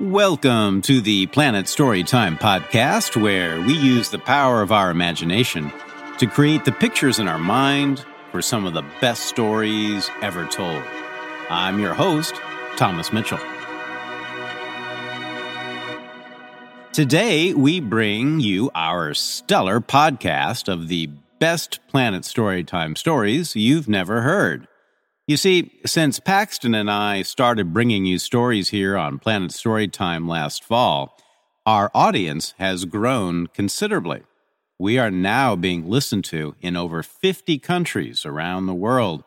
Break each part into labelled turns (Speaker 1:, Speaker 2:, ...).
Speaker 1: Welcome to the Planet Storytime podcast, where we use the power of our imagination to create the pictures in our mind for some of the best stories ever told. I'm your host, Thomas Mitchell. Today, we bring you our stellar podcast of the best Planet Storytime stories you've never heard. You see, since Paxton and I started bringing you stories here on Planet Storytime last fall, our audience has grown considerably. We are now being listened to in over 50 countries around the world,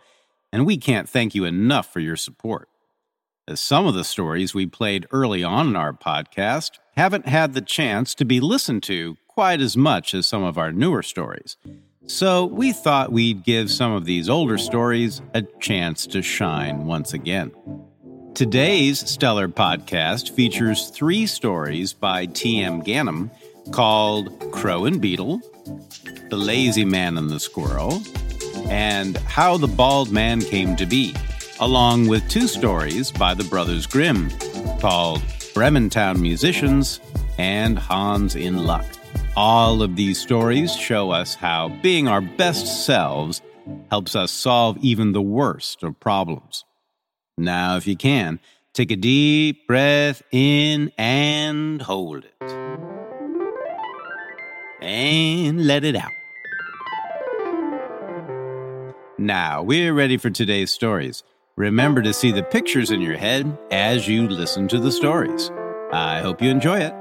Speaker 1: and we can't thank you enough for your support. As some of the stories we played early on in our podcast haven't had the chance to be listened to quite as much as some of our newer stories. So we thought we'd give some of these older stories a chance to shine once again. Today's stellar podcast features three stories by T.M. Ganem called Crow and Beetle, The Lazy Man and the Squirrel, and How the Bald Man Came to Be, along with two stories by the Brothers Grimm called Brementown Musicians and Hans in Luck. All of these stories show us how being our best selves helps us solve even the worst of problems. Now, if you can, take a deep breath in and hold it. And let it out. Now, we're ready for today's stories. Remember to see the pictures in your head as you listen to the stories. I hope you enjoy it.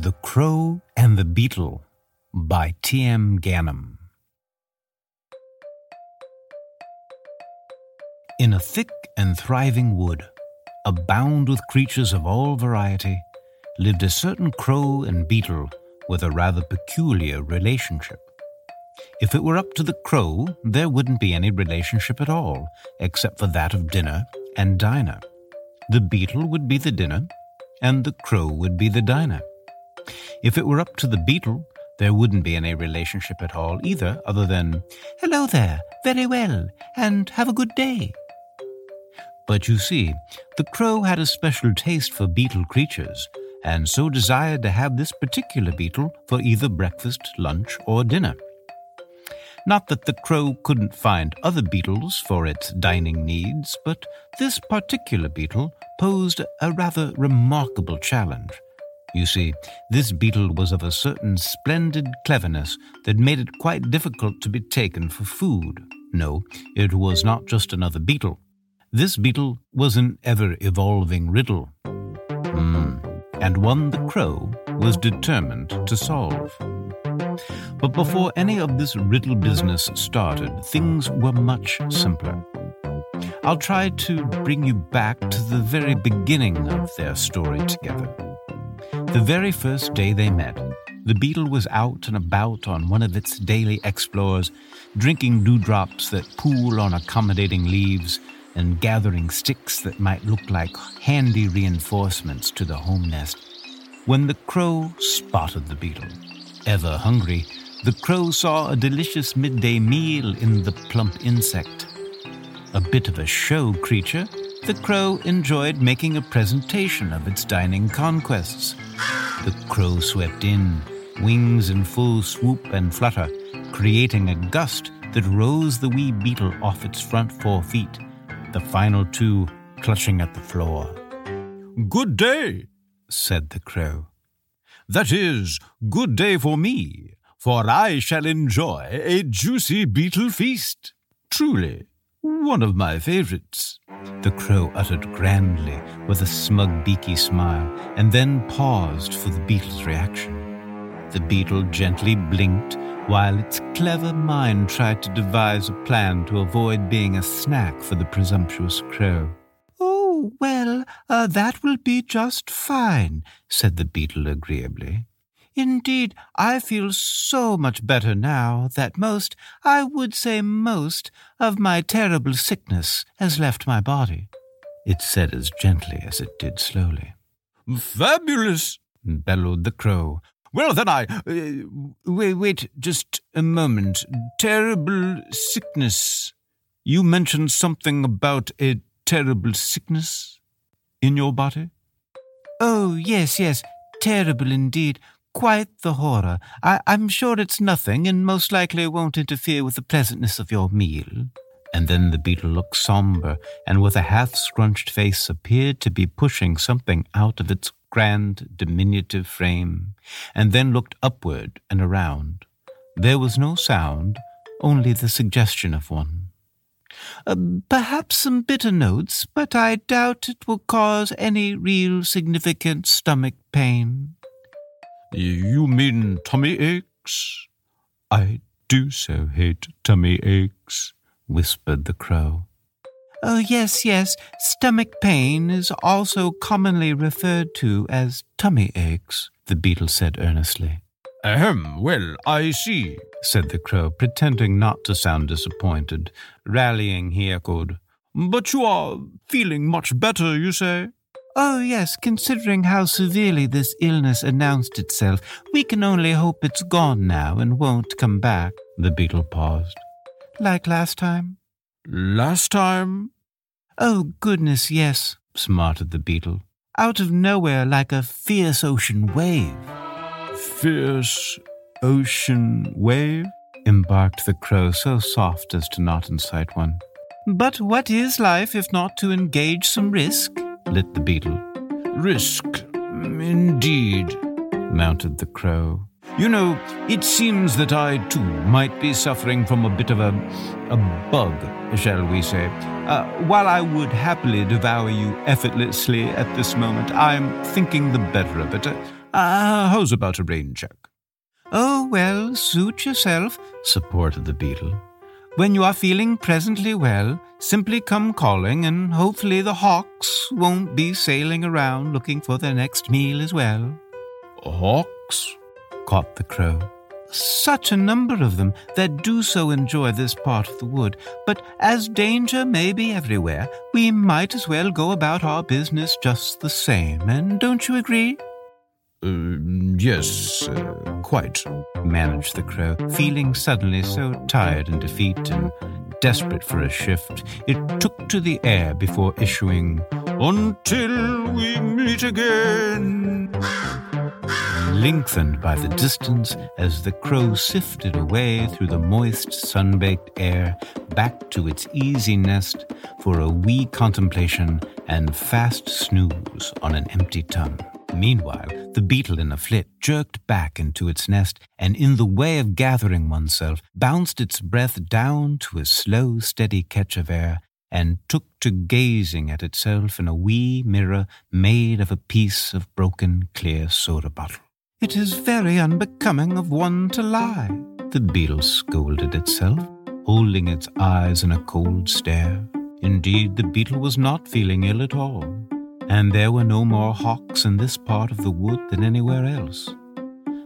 Speaker 2: The Crow and the Beetle by T.M. Ganem. In a thick and thriving wood, abound with creatures of all variety, lived a certain crow and beetle with a rather peculiar relationship. If it were up to the crow, there wouldn't be any relationship at all, except for that of dinner and diner. The beetle would be the dinner, and the crow would be the diner. If it were up to the beetle, there wouldn't be any relationship at all either, other than, Hello there, very well, and have a good day. But you see, the crow had a special taste for beetle creatures, and so desired to have this particular beetle for either breakfast, lunch, or dinner. Not that the crow couldn't find other beetles for its dining needs, but this particular beetle posed a rather remarkable challenge. You see, this beetle was of a certain splendid cleverness that made it quite difficult to be taken for food. No, it was not just another beetle. This beetle was an ever evolving riddle. Mm, and one the crow was determined to solve. But before any of this riddle business started, things were much simpler. I'll try to bring you back to the very beginning of their story together. The very first day they met, the beetle was out and about on one of its daily explores, drinking dewdrops that pool on accommodating leaves and gathering sticks that might look like handy reinforcements to the home nest. When the crow spotted the beetle, ever hungry, the crow saw a delicious midday meal in the plump insect. A bit of a show creature, the crow enjoyed making a presentation of its dining conquests. The crow swept in, wings in full swoop and flutter, creating a gust that rose the wee beetle off its front four feet, the final two clutching at the floor.
Speaker 3: Good day, said the crow. That is, good day for me, for I shall enjoy a juicy beetle feast. Truly, one of my favorites.
Speaker 2: The crow uttered grandly, with a smug, beaky smile, and then paused for the beetle's reaction. The beetle gently blinked while its clever mind tried to devise a plan to avoid being a snack for the presumptuous crow.
Speaker 4: Oh, well, uh, that will be just fine, said the beetle agreeably. Indeed, I feel so much better now that most, I would say most, of my terrible sickness has left my body. It said as gently as it did slowly.
Speaker 3: Fabulous!
Speaker 2: bellowed the crow.
Speaker 3: Well, then I. Uh,
Speaker 2: wait, wait, just a moment. Terrible sickness. You mentioned something about a
Speaker 5: terrible sickness in your body?
Speaker 6: Oh, yes, yes, terrible indeed. Quite the horror. I- I'm sure it's nothing, and most likely won't interfere with the pleasantness of your meal.
Speaker 2: And then the beetle looked somber, and with a half scrunched face appeared to be pushing something out of its grand, diminutive frame, and then looked upward and around. There was no sound, only the suggestion of one.
Speaker 6: Uh, perhaps some bitter notes, but I doubt it will cause any real significant stomach pain.
Speaker 5: You mean tummy aches? I do so hate tummy aches, whispered the crow.
Speaker 6: Oh, yes, yes. Stomach pain is also commonly referred to as tummy aches, the beetle said earnestly.
Speaker 5: Ahem, well, I see,
Speaker 2: said the crow, pretending not to sound disappointed. Rallying, he echoed,
Speaker 5: But you are feeling much better, you say?
Speaker 6: Oh, yes, considering how severely this illness announced itself, we can only hope it's gone now and won't come back.
Speaker 2: The beetle paused.
Speaker 6: Like last time?
Speaker 5: Last time?
Speaker 6: Oh, goodness, yes, smarted the beetle. Out of nowhere like a fierce ocean wave.
Speaker 5: Fierce ocean wave?
Speaker 2: embarked the crow so soft as to not incite one.
Speaker 6: But what is life if not to engage some risk?
Speaker 2: Lit the beetle.
Speaker 5: Risk, indeed,
Speaker 2: mounted the crow.
Speaker 5: You know, it seems that I too might be suffering from a bit of a, a bug, shall we say. Uh, while I would happily devour you effortlessly at this moment, I'm thinking the better of it. Uh, how's about a rain check?
Speaker 6: Oh, well, suit yourself,
Speaker 2: supported the beetle.
Speaker 6: When you are feeling presently well, simply come calling, and hopefully the hawks won't be sailing around looking for their next meal as well.
Speaker 5: Hawks?
Speaker 2: caught the crow.
Speaker 6: Such a number of them that do so enjoy this part of the wood, but as danger may be everywhere, we might as well go about our business just the same, and don't you agree?
Speaker 5: Uh, yes, uh, quite,
Speaker 2: managed the crow, feeling suddenly so tired and defeat and desperate for a shift, it took to the air before issuing,
Speaker 5: Until we meet again
Speaker 2: lengthened by the distance as the crow sifted away through the moist, sun-baked air back to its easy nest for a wee contemplation and fast snooze on an empty tongue. Meanwhile, the beetle in a flit jerked back into its nest and, in the way of gathering oneself, bounced its breath down to a slow, steady catch of air and took to gazing at itself in a wee mirror made of a piece of broken, clear soda bottle.
Speaker 6: It is very unbecoming of one to lie,
Speaker 2: the beetle scolded itself, holding its eyes in a cold stare. Indeed, the beetle was not feeling ill at all, and there were no more hawks in this part of the wood than anywhere else.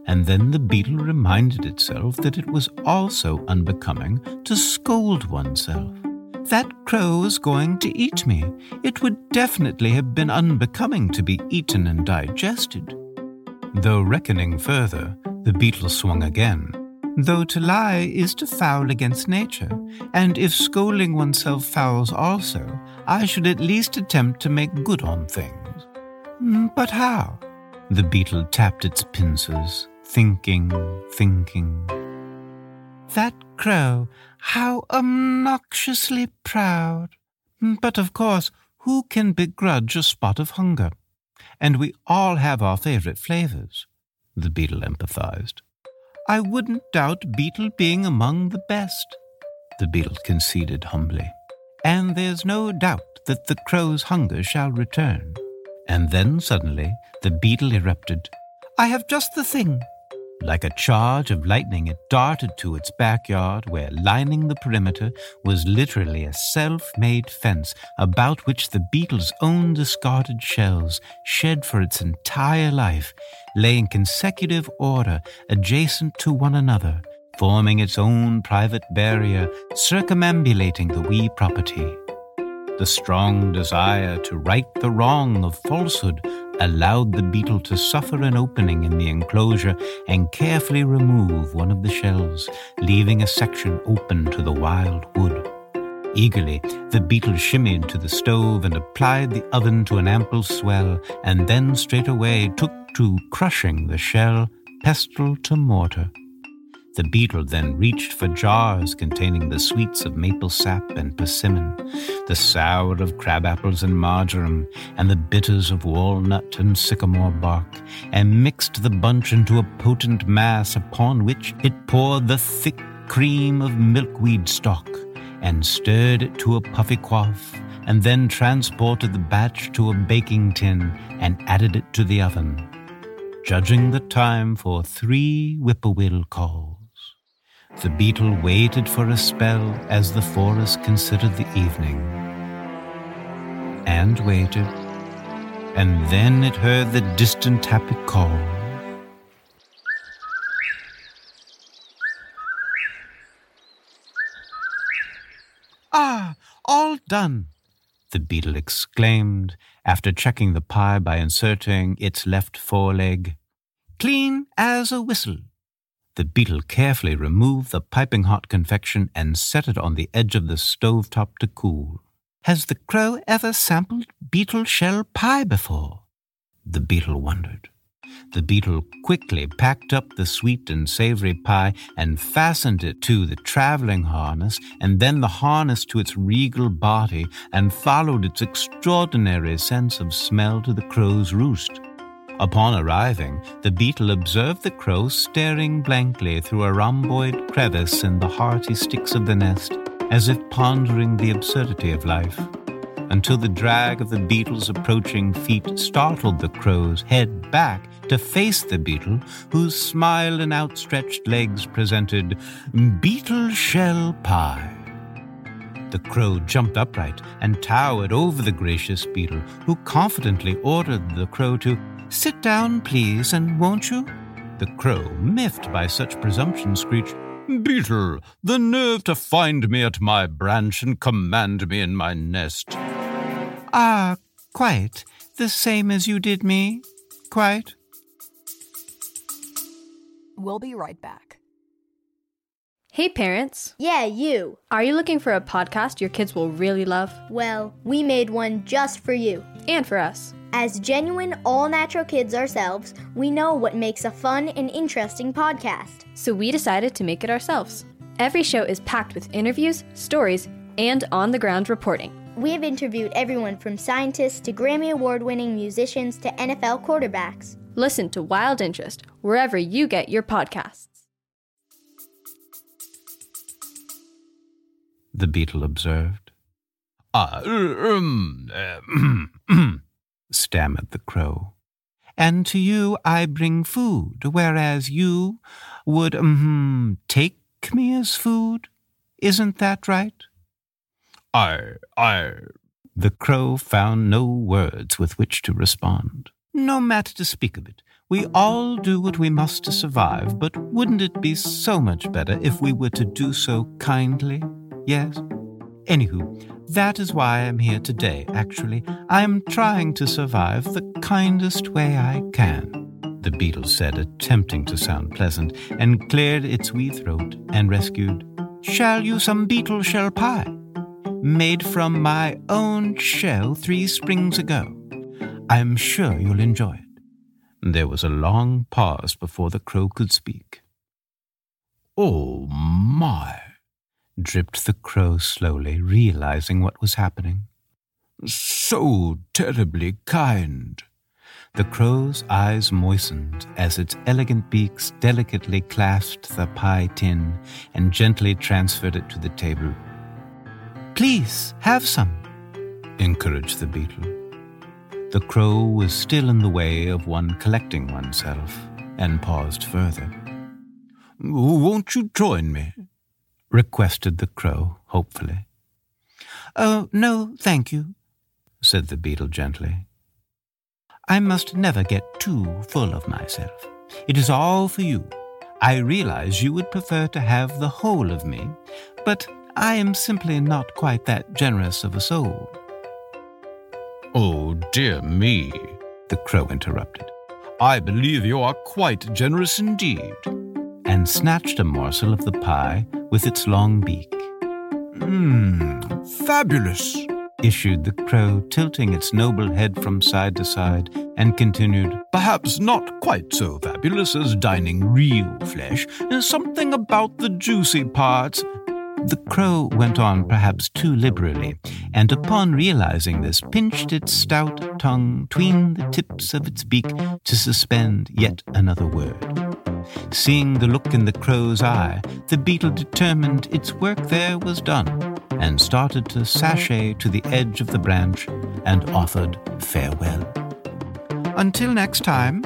Speaker 2: And then the beetle reminded itself that it was also unbecoming to scold oneself.
Speaker 6: That crow was going to eat me. It would definitely have been unbecoming to be eaten and digested.
Speaker 2: Though reckoning further, the beetle swung again.
Speaker 6: Though to lie is to foul against nature, and if scolding oneself fouls also, I should at least attempt to make good on things. Mm, but how?
Speaker 2: The beetle tapped its pincers, thinking, thinking.
Speaker 6: That crow, how obnoxiously proud! Mm, but of course, who can begrudge a spot of hunger? and we all have our favorite flavors. The beetle empathized. I wouldn't doubt beetle being among the best, the beetle conceded humbly. And there's no doubt that the crow's hunger shall return.
Speaker 2: And then suddenly the beetle erupted.
Speaker 6: I have just the thing.
Speaker 2: Like a charge of lightning, it darted to its backyard, where, lining the perimeter, was literally a self made fence about which the beetle's own discarded shells, shed for its entire life, lay in consecutive order adjacent to one another, forming its own private barrier, circumambulating the wee property. The strong desire to right the wrong of falsehood allowed the beetle to suffer an opening in the enclosure and carefully remove one of the shells, leaving a section open to the wild wood.
Speaker 7: Eagerly, the beetle shimmied to the stove and applied the oven to an ample swell, and then straightway took to crushing the shell, pestle to mortar. The beetle then reached for jars containing the sweets of maple sap and persimmon, the sour of crabapples and marjoram, and the bitters of walnut and sycamore bark, and mixed the bunch into a potent mass upon which it poured the thick cream of milkweed stock, and stirred it to a puffy quaff, and then transported the batch to a baking tin and added it to the oven, judging the time for three whippoorwill calls. The beetle waited for a spell as the forest considered the evening. And waited, and then it heard the distant happy call.
Speaker 2: Ah, all done, the beetle exclaimed after checking the pie by inserting its left foreleg. Clean as a whistle. The beetle carefully removed the piping hot confection and set it on the edge of the stove top to cool. Has the crow ever sampled beetle shell pie before? The beetle wondered. The beetle quickly packed up the sweet and savory pie and fastened it to the traveling harness, and then the harness to its regal body, and followed its extraordinary sense of smell to the crow's roost. Upon arriving, the beetle observed the crow staring blankly through a rhomboid crevice in the hearty sticks of the nest, as if pondering the absurdity of life, until the drag of the beetle's approaching feet startled the crow's head back to face the beetle, whose smile and outstretched legs presented beetle shell pie. The crow jumped upright and towered over the gracious beetle, who confidently ordered the crow to Sit down, please, and won't you? The crow, miffed by such presumption, screeched,
Speaker 8: Beetle, the nerve to find me at my branch and command me in my nest.
Speaker 2: Ah, quite. The same as you did me. Quite.
Speaker 9: We'll be right back.
Speaker 10: Hey, parents.
Speaker 11: Yeah, you.
Speaker 10: Are you looking for a podcast your kids will really love?
Speaker 11: Well, we made one just for you.
Speaker 10: And for us.
Speaker 11: As genuine, all natural kids ourselves, we know what makes a fun and interesting podcast.
Speaker 10: So we decided to make it ourselves. Every show is packed with interviews, stories, and on the ground reporting.
Speaker 11: We have interviewed everyone from scientists to Grammy Award winning musicians to NFL quarterbacks.
Speaker 10: Listen to Wild Interest wherever you get your podcasts.
Speaker 7: The beetle observed.
Speaker 8: Ah, um, uh,
Speaker 7: stammered the crow.
Speaker 2: And to you I bring food, whereas you would, um, take me as food. Isn't that right?
Speaker 8: I, I.
Speaker 7: The crow found no words with which to respond.
Speaker 2: No matter to speak of it. We all do what we must to survive, but wouldn't it be so much better if we were to do so kindly? Yes? Anywho, that is why I'm here today, actually. I'm trying to survive the kindest way I can.
Speaker 7: The beetle said, attempting to sound pleasant, and cleared its wee throat and rescued,
Speaker 2: Shall you some beetle shell pie? Made from my own shell three springs ago. I'm sure you'll enjoy it.
Speaker 7: There was a long pause before the crow could speak.
Speaker 8: Oh, my,
Speaker 7: dripped the crow slowly, realizing what was happening.
Speaker 8: So terribly kind.
Speaker 7: The crow's eyes moistened as its elegant beaks delicately clasped the pie tin and gently transferred it to the table.
Speaker 2: Please, have some,
Speaker 7: encouraged the beetle. The crow was still in the way of one collecting oneself and paused further.
Speaker 8: Won't you join me?
Speaker 7: Requested the crow hopefully.
Speaker 2: Oh, no, thank you,
Speaker 7: said the beetle gently.
Speaker 2: I must never get too full of myself. It is all for you. I realize you would prefer to have the whole of me, but I am simply not quite that generous of a soul.
Speaker 8: Oh, dear me,
Speaker 7: the crow interrupted.
Speaker 8: I believe you are quite generous indeed.
Speaker 7: And snatched a morsel of the pie with its long beak.
Speaker 2: Mmm, fabulous, issued the crow, tilting its noble head from side to side, and continued, Perhaps not quite so fabulous as dining real flesh. Uh, something about the juicy parts. The crow went on perhaps too liberally, and upon realizing this, pinched its stout tongue tween the tips of its beak to suspend yet another word. Seeing the look in the crow's eye, the beetle determined its work there was done, and started to sashay to the edge of the branch and offered farewell. Until next time,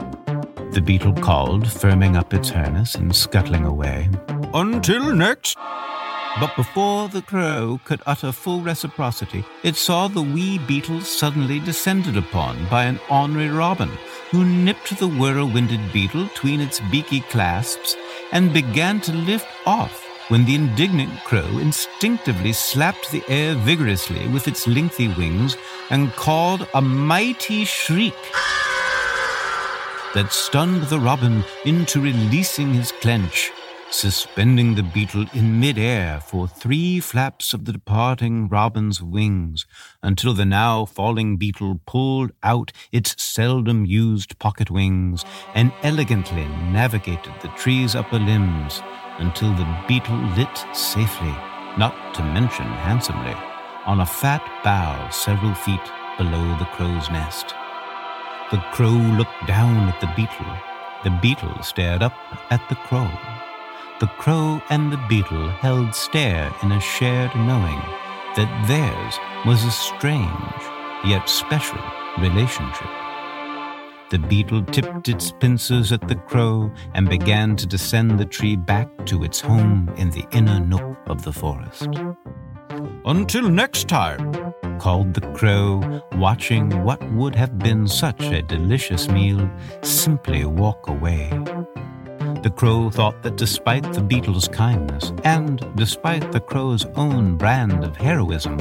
Speaker 2: the beetle called, firming up its harness and scuttling away.
Speaker 12: Until next.
Speaker 2: But before the crow could utter full reciprocity, it saw the wee beetle suddenly descended upon by an ornery robin, who nipped the whirlwinded beetle tween its beaky clasps and began to lift off when the indignant crow instinctively slapped the air vigorously with its lengthy wings and called a mighty shriek that stunned the robin into releasing his clench suspending the beetle in midair for three flaps of the departing robin's wings, until the now falling beetle pulled out its seldom used pocket wings and elegantly navigated the tree's upper limbs until the beetle lit safely, not to mention handsomely, on a fat bough several feet below the crow's nest. The crow looked down at the beetle. The beetle stared up at the crow the crow and the beetle held stare in a shared knowing that theirs was a strange yet special relationship. The beetle tipped its pincers at the crow and began to descend the tree back to its home in the inner nook of the forest.
Speaker 12: Until next time,
Speaker 2: called the crow, watching what would have been such a delicious meal simply walk away. The crow thought that despite the beetle's kindness, and despite the crow's own brand of heroism,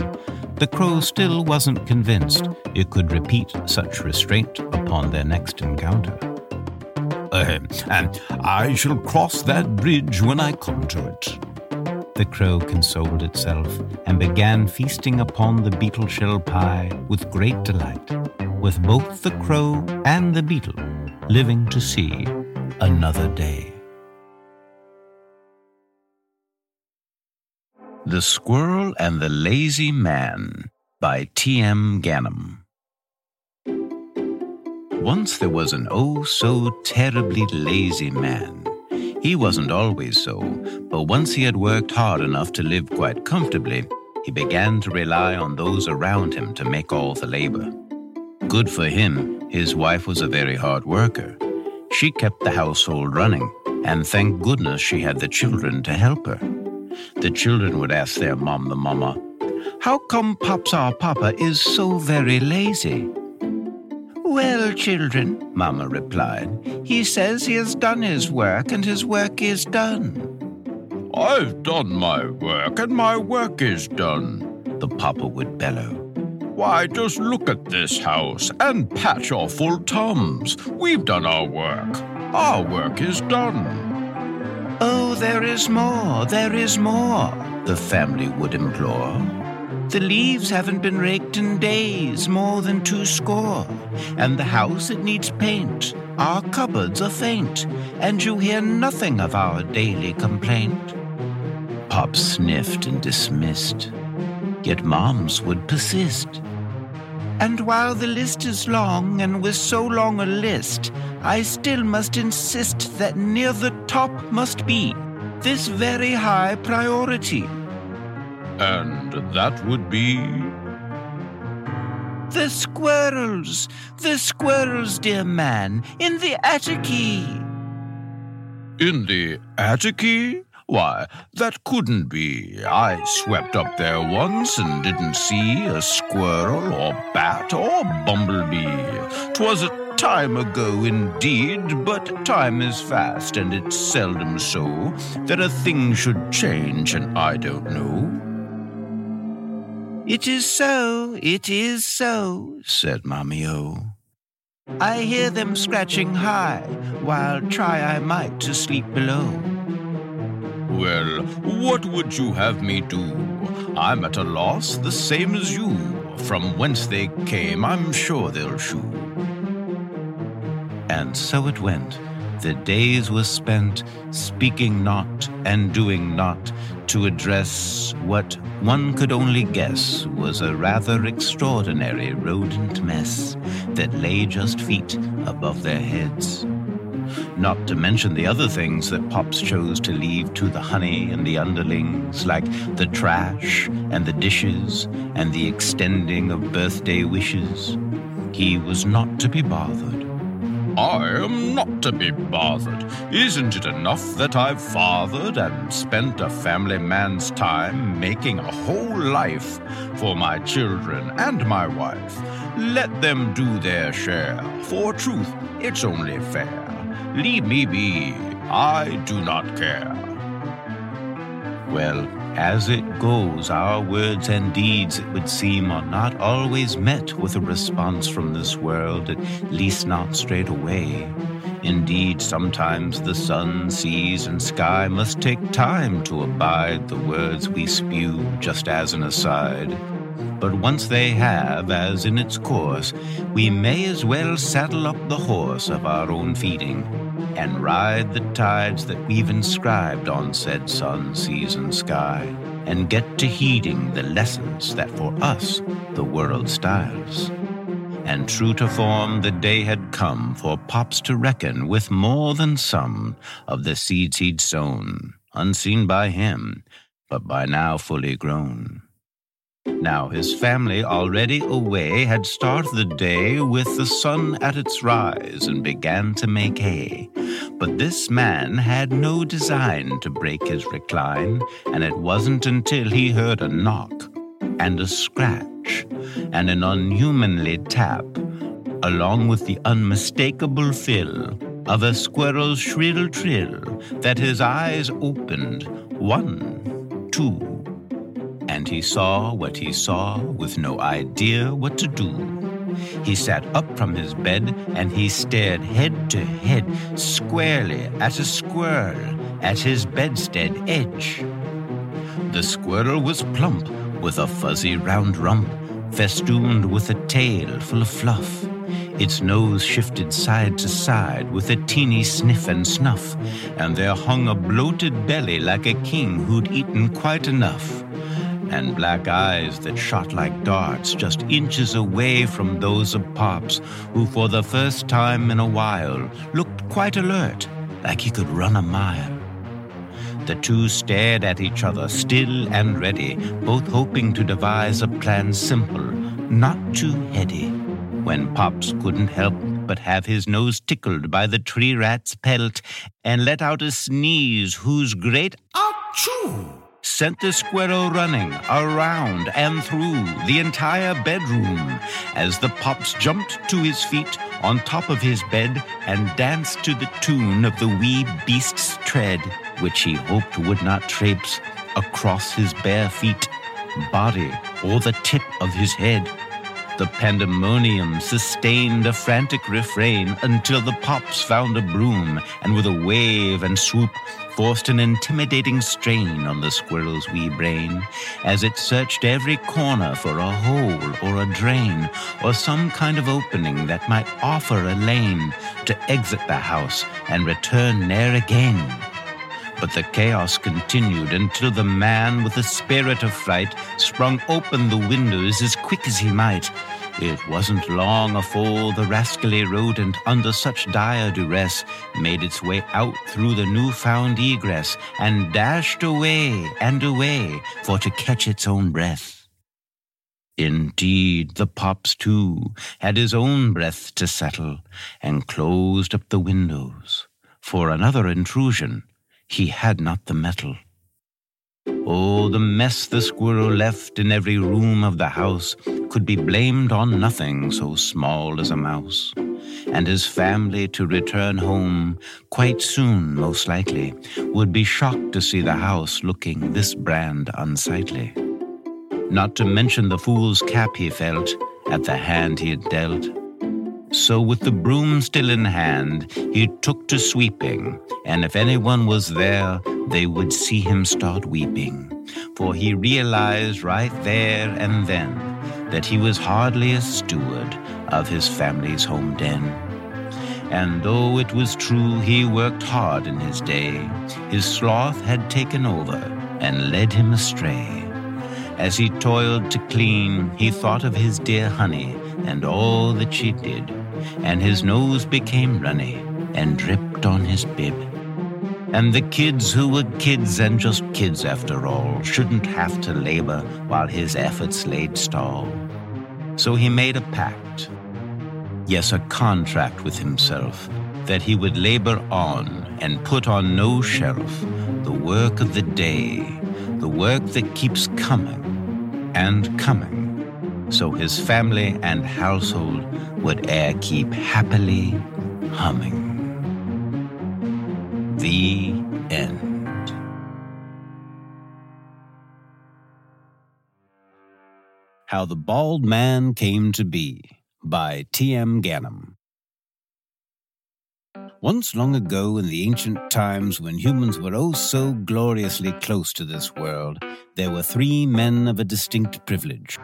Speaker 2: the crow still wasn't convinced it could repeat such restraint upon their next encounter.
Speaker 12: And I shall cross that bridge when I come to it.
Speaker 2: The crow consoled itself and began feasting upon the beetle shell pie with great delight, with both the crow and the beetle living to see another day.
Speaker 13: The Squirrel and the Lazy Man by T.M. Ganem. Once there was an oh so terribly lazy man. He wasn't always so, but once he had worked hard enough to live quite comfortably, he began to rely on those around him to make all the labor. Good for him, his wife was a very hard worker. She kept the household running, and thank goodness she had the children to help her. The children would ask their mom, the mama, How come Pops our Papa is so very lazy? Well, children, Mamma replied, he says he has done his work and his work is done.
Speaker 12: I've done my work and my work is done,
Speaker 13: the papa would bellow.
Speaker 12: Why, just look at this house and patch your full tums. We've done our work. Our work is done.
Speaker 13: Oh, there is more, there is more, the family would implore. The leaves haven't been raked in days, more than two score, and the house it needs paint. Our cupboards are faint, and you hear nothing of our daily complaint. Pop sniffed and dismissed, yet Moms would persist. And while the list is long, and with so long a list, I still must insist that near the top must be this very high priority.
Speaker 12: And that would be?
Speaker 13: The squirrels, the squirrels, dear man, in the atticy.
Speaker 12: In the atticy? Why, that couldn't be. I swept up there once and didn't see a squirrel or bat or bumblebee. 'Twas a time ago indeed, but time is fast, and it's seldom so that a thing should change and I don't know.
Speaker 13: It is so, it is so, said Mommy O. I hear them scratching high, while try I might to sleep below.
Speaker 12: Well, what would you have me do?
Speaker 14: I'm at a loss, the same as you. From whence they came, I'm sure they'll shew.
Speaker 2: And so it went. The days were spent speaking not and doing not to address what one could only guess was a rather extraordinary rodent mess that lay just feet above their heads. Not to mention the other things that Pops chose to leave to the honey and the underlings, like the trash and the dishes and the extending of birthday wishes. He was not to be bothered.
Speaker 14: I am not to be bothered. Isn't it enough that I've fathered and spent a family man's time making a whole life for my children and my wife? Let them do their share. For truth, it's only fair. Leave me be. I do not care.
Speaker 2: Well, as it goes, our words and deeds, it would seem, are not always met with a response from this world, at least not straight away. Indeed, sometimes the sun, seas, and sky must take time to abide the words we spew, just as an aside. But once they have, as in its course, we may as well saddle up the horse of our own feeding and ride the tides that we've inscribed on said sun, seas, and sky, and get to heeding the lessons that for us the world styles. And true to form, the day had come for Pops to reckon with more than some of the seeds he'd sown, unseen by him, but by now fully grown. Now his family, already away, had started the day with the sun at its rise and began to make hay. But this man had no design to break his recline, and it wasn't until he heard a knock and a scratch and an unhumanly tap, along with the unmistakable fill of a squirrel's shrill trill, that his eyes opened. One, two, and he saw what he saw with no idea what to do. He sat up from his bed and he stared head to head squarely at a squirrel at his bedstead edge. The squirrel was plump with a fuzzy round rump, festooned with a tail full of fluff. Its nose shifted side to side with a teeny sniff and snuff, and there hung a bloated belly like a king who'd eaten quite enough and black eyes that shot like darts just inches away from those of Pops, who for the first time in a while looked quite alert, like he could run a mile. The two stared at each other, still and ready, both hoping to devise a plan simple, not too heady. When Pops couldn't help but have his nose tickled by the tree rat's pelt and let out a sneeze whose great achoo sent the squirrel running around and through the entire bedroom as the Pops jumped to his feet on top of his bed and danced to the tune of the wee beast's tread, which he hoped would not traipse across his bare feet, body, or the tip of his head. The pandemonium sustained a frantic refrain until the Pops found a broom and with a wave and swoop forced an intimidating strain on the squirrel's wee brain as it searched every corner for a hole or a drain or some kind of opening that might offer a lane to exit the house and return there again. But the chaos continued until the man with the spirit of fright sprung open the windows as quick as he might it wasn't long afore the rascally rodent, under such dire duress, made its way out through the new-found egress and dashed away and away for to catch its own breath. Indeed, the Pops, too, had his own breath to settle and closed up the windows. For another intrusion, he had not the mettle. Oh, the mess the squirrel left in every room of the house could be blamed on nothing so small as a mouse. And his family to return home quite soon, most likely, would be shocked to see the house looking this brand unsightly. Not to mention the fool's cap he felt at the hand he had dealt. So, with the broom still in hand, he took to sweeping, and if anyone was there, they would see him start weeping.
Speaker 15: for he realized right there and then that he was hardly a steward of his family's home den. And though it was true he worked hard in his day, his sloth had taken over and led him astray. As he toiled to clean, he thought of his dear honey and all that she did, and his nose became runny and dripped on his bib. And the kids who were kids and just kids after all shouldn't have to labor while his efforts laid stall. So he made a pact, yes, a contract with himself, that he would labor on and put on no shelf the work of the day, the work that keeps coming and coming, so his family and household would e'er keep happily humming. The end.
Speaker 2: How the Bald Man Came to Be by T.M. Ganem. Once long ago, in the ancient times when humans were oh so gloriously close to this world, there were three men of a distinct privilege.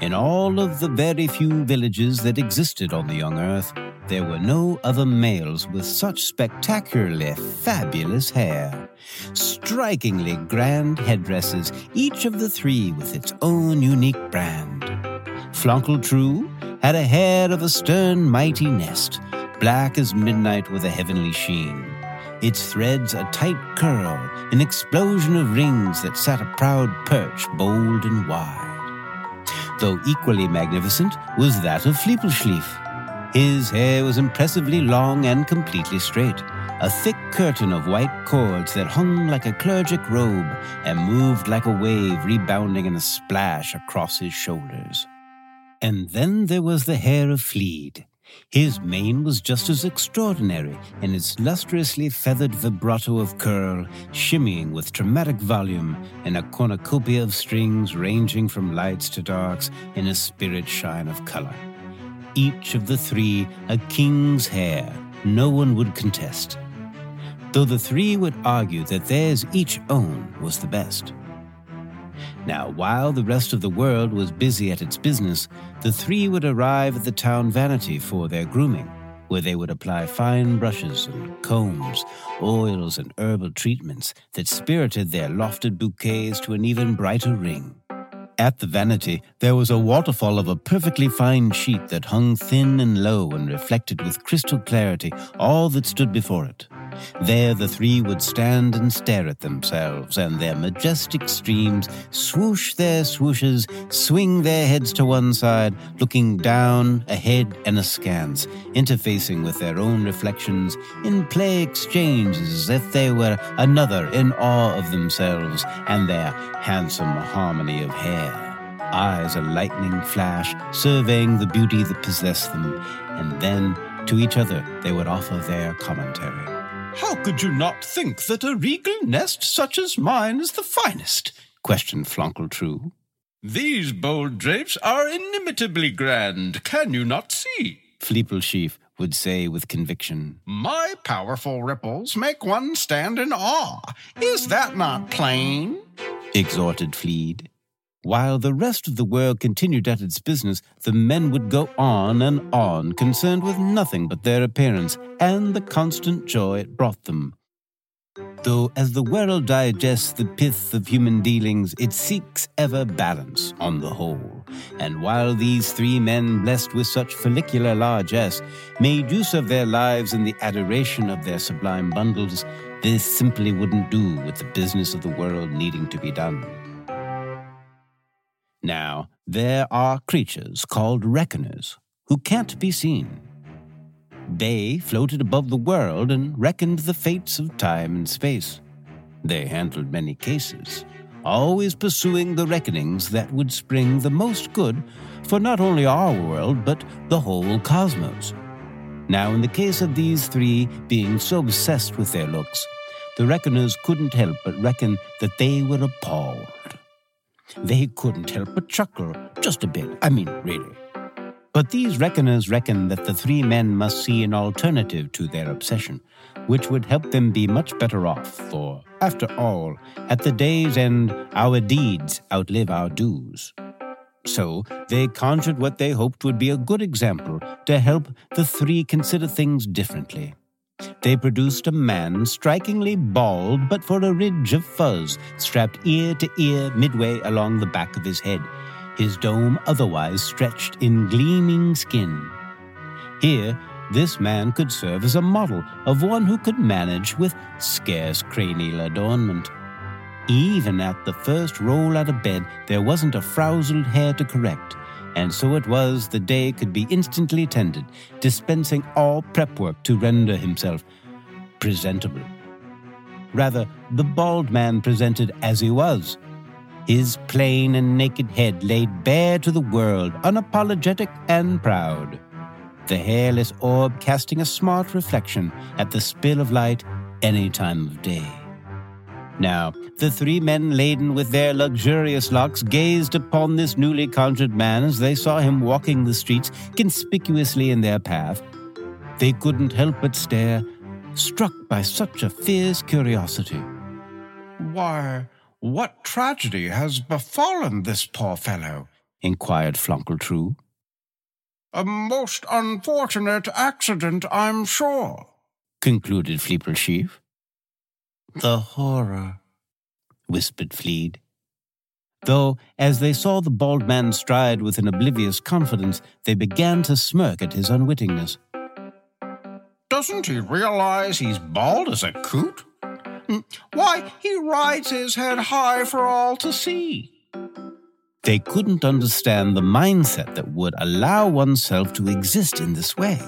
Speaker 2: In all of the very few villages that existed on the young earth, there were no other males with such spectacularly fabulous hair. Strikingly grand headdresses, each of the three with its own unique brand. Flunkel True had a hair of a stern, mighty nest, black as midnight with a heavenly sheen. Its threads a tight curl, an explosion of rings that sat a proud perch, bold and wide. Though equally magnificent was that of Fleepelschlief. His hair was impressively long and completely straight, a thick curtain of white cords that hung like a clergic robe and moved like a wave rebounding in a splash across his shoulders. And then there was the hair of Fleed. His mane was just as extraordinary in its lustrously feathered vibrato of curl, shimmying with dramatic volume in a cornucopia of strings ranging from lights to darks in a spirit shine of color. Each of the three a king's hair, no one would contest. Though the three would argue that theirs each own was the best. Now, while the rest of the world was busy at its business, the three would arrive at the town vanity for their grooming, where they would apply fine brushes and combs, oils and herbal treatments that spirited their lofted bouquets to an even brighter ring. At the vanity, there was a waterfall of a perfectly fine sheet that hung thin and low and reflected with crystal clarity all that stood before it. There the three would stand and stare at themselves, and their majestic streams swoosh their swooshes, swing their heads to one side, looking down, ahead, and askance, interfacing with their own reflections in play exchanges as if they were another in awe of themselves and their handsome harmony of hair. Eyes a lightning flash, surveying the beauty that possessed them, and then to each other they would offer their commentary.
Speaker 3: How could you not think that a regal nest such as mine is the finest?
Speaker 2: questioned Flonkeltrue.
Speaker 3: These bold drapes are inimitably grand, can you not see?
Speaker 2: Fleepelchief would say with conviction.
Speaker 3: My powerful ripples make one stand in awe. Is that not plain?
Speaker 2: exhorted Fleed. While the rest of the world continued at its business, the men would go on and on, concerned with nothing but their appearance and the constant joy it brought them. Though as the world digests the pith of human dealings, it seeks ever balance on the whole. And while these three men, blessed with such follicular largesse, made use of their lives in the adoration of their sublime bundles, this simply wouldn't do with the business of the world needing to be done. Now, there are creatures called reckoners who can't be seen. They floated above the world and reckoned the fates of time and space. They handled many cases, always pursuing the reckonings that would spring the most good for not only our world, but the whole cosmos. Now, in the case of these three being so obsessed with their looks, the reckoners couldn't help but reckon that they were a appalled. They couldn't help but chuckle, just a bit, I mean, really. But these reckoners reckoned that the three men must see an alternative to their obsession, which would help them be much better off, for After all, at the day's end, our deeds outlive our dues. So they conjured what they hoped would be a good example to help the three consider things differently. They produced a man strikingly bald, but for a ridge of fuzz strapped ear to ear midway along the back of his head, his dome otherwise stretched in gleaming skin. Here, this man could serve as a model of one who could manage with scarce cranial adornment. Even at the first roll out of bed, there wasn't a frowsled hair to correct, and so it was the day could be instantly tended, dispensing all prep work to render himself presentable. Rather, the bald man presented as he was. His plain and naked head laid bare to the world, unapologetic and proud. The hairless orb casting a smart reflection at the spill of light any time of day. Now, the three men laden with their luxurious locks gazed upon this newly conjured man as they saw him walking the streets conspicuously in their path. They couldn't help but stare, struck by such a fierce curiosity.
Speaker 4: Why, what tragedy has befallen this poor fellow?
Speaker 2: inquired Flonkeltrue.
Speaker 4: A most unfortunate accident, I'm sure,
Speaker 2: concluded Fleepleschief.
Speaker 4: The horror,
Speaker 2: whispered Fleed. Though, as they saw the bald man stride with an oblivious confidence, they began to smirk at his unwittingness.
Speaker 4: Doesn't he realize he's bald as a coot? Hmm, why, he rides his head high for all to see.
Speaker 2: They couldn't understand the mindset that would allow oneself to exist in this way.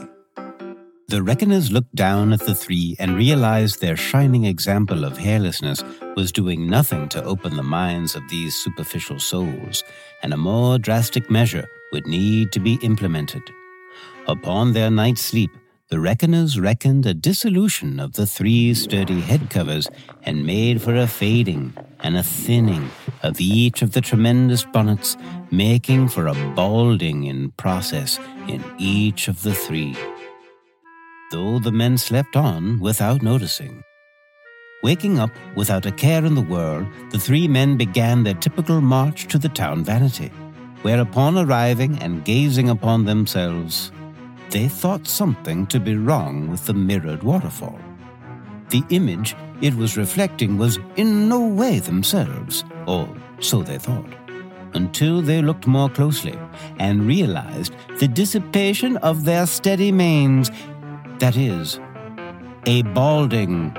Speaker 2: The reckoners looked down at the three and realized their shining example of hairlessness was doing nothing to open the minds of these superficial souls, and a more drastic measure would need to be implemented. Upon their night's sleep, the reckoners reckoned a dissolution of the three sturdy head covers and made for a fading and a thinning of each of the tremendous bonnets, making for a balding in process in each of the three though the men slept on without noticing. Waking up without a care in the world, the three men began their typical march to the town vanity, where upon arriving and gazing upon themselves, they thought something to be wrong with the mirrored waterfall. The image it was reflecting was in no way themselves, or so they thought, until they looked more closely and realized the dissipation of their steady manes that is, a balding.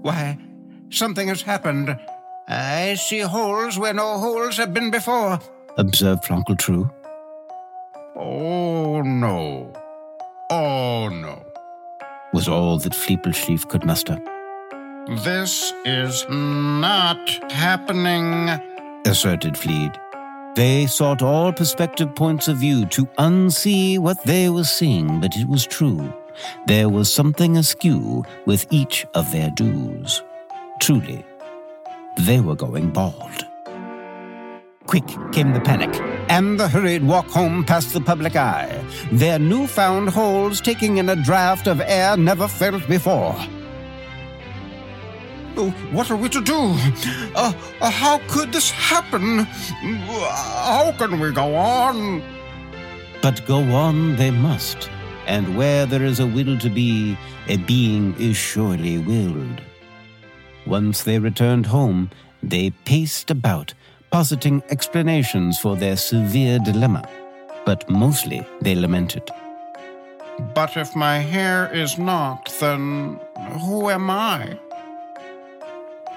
Speaker 4: Why, something has happened. I see holes where no holes have been before,
Speaker 2: observed Flonkeltrue.
Speaker 4: Oh, no. Oh, no.
Speaker 2: Was all that Fleepleschief could muster.
Speaker 4: This is not happening,
Speaker 2: asserted Fleed. They sought all perspective points of view to unsee what they were seeing, but it was true. There was something askew with each of their dues. Truly, they were going bald. Quick came the panic, and the hurried walk home past the public eye, their newfound holes taking in a draught of air never felt before.
Speaker 4: Oh, what are we to do? Uh, uh, how could this happen? How can we go on?
Speaker 2: But go on they must, and where there is a will to be, a being is surely willed. Once they returned home, they paced about, positing explanations for their severe dilemma, but mostly they lamented.
Speaker 4: But if my hair is not, then who am I?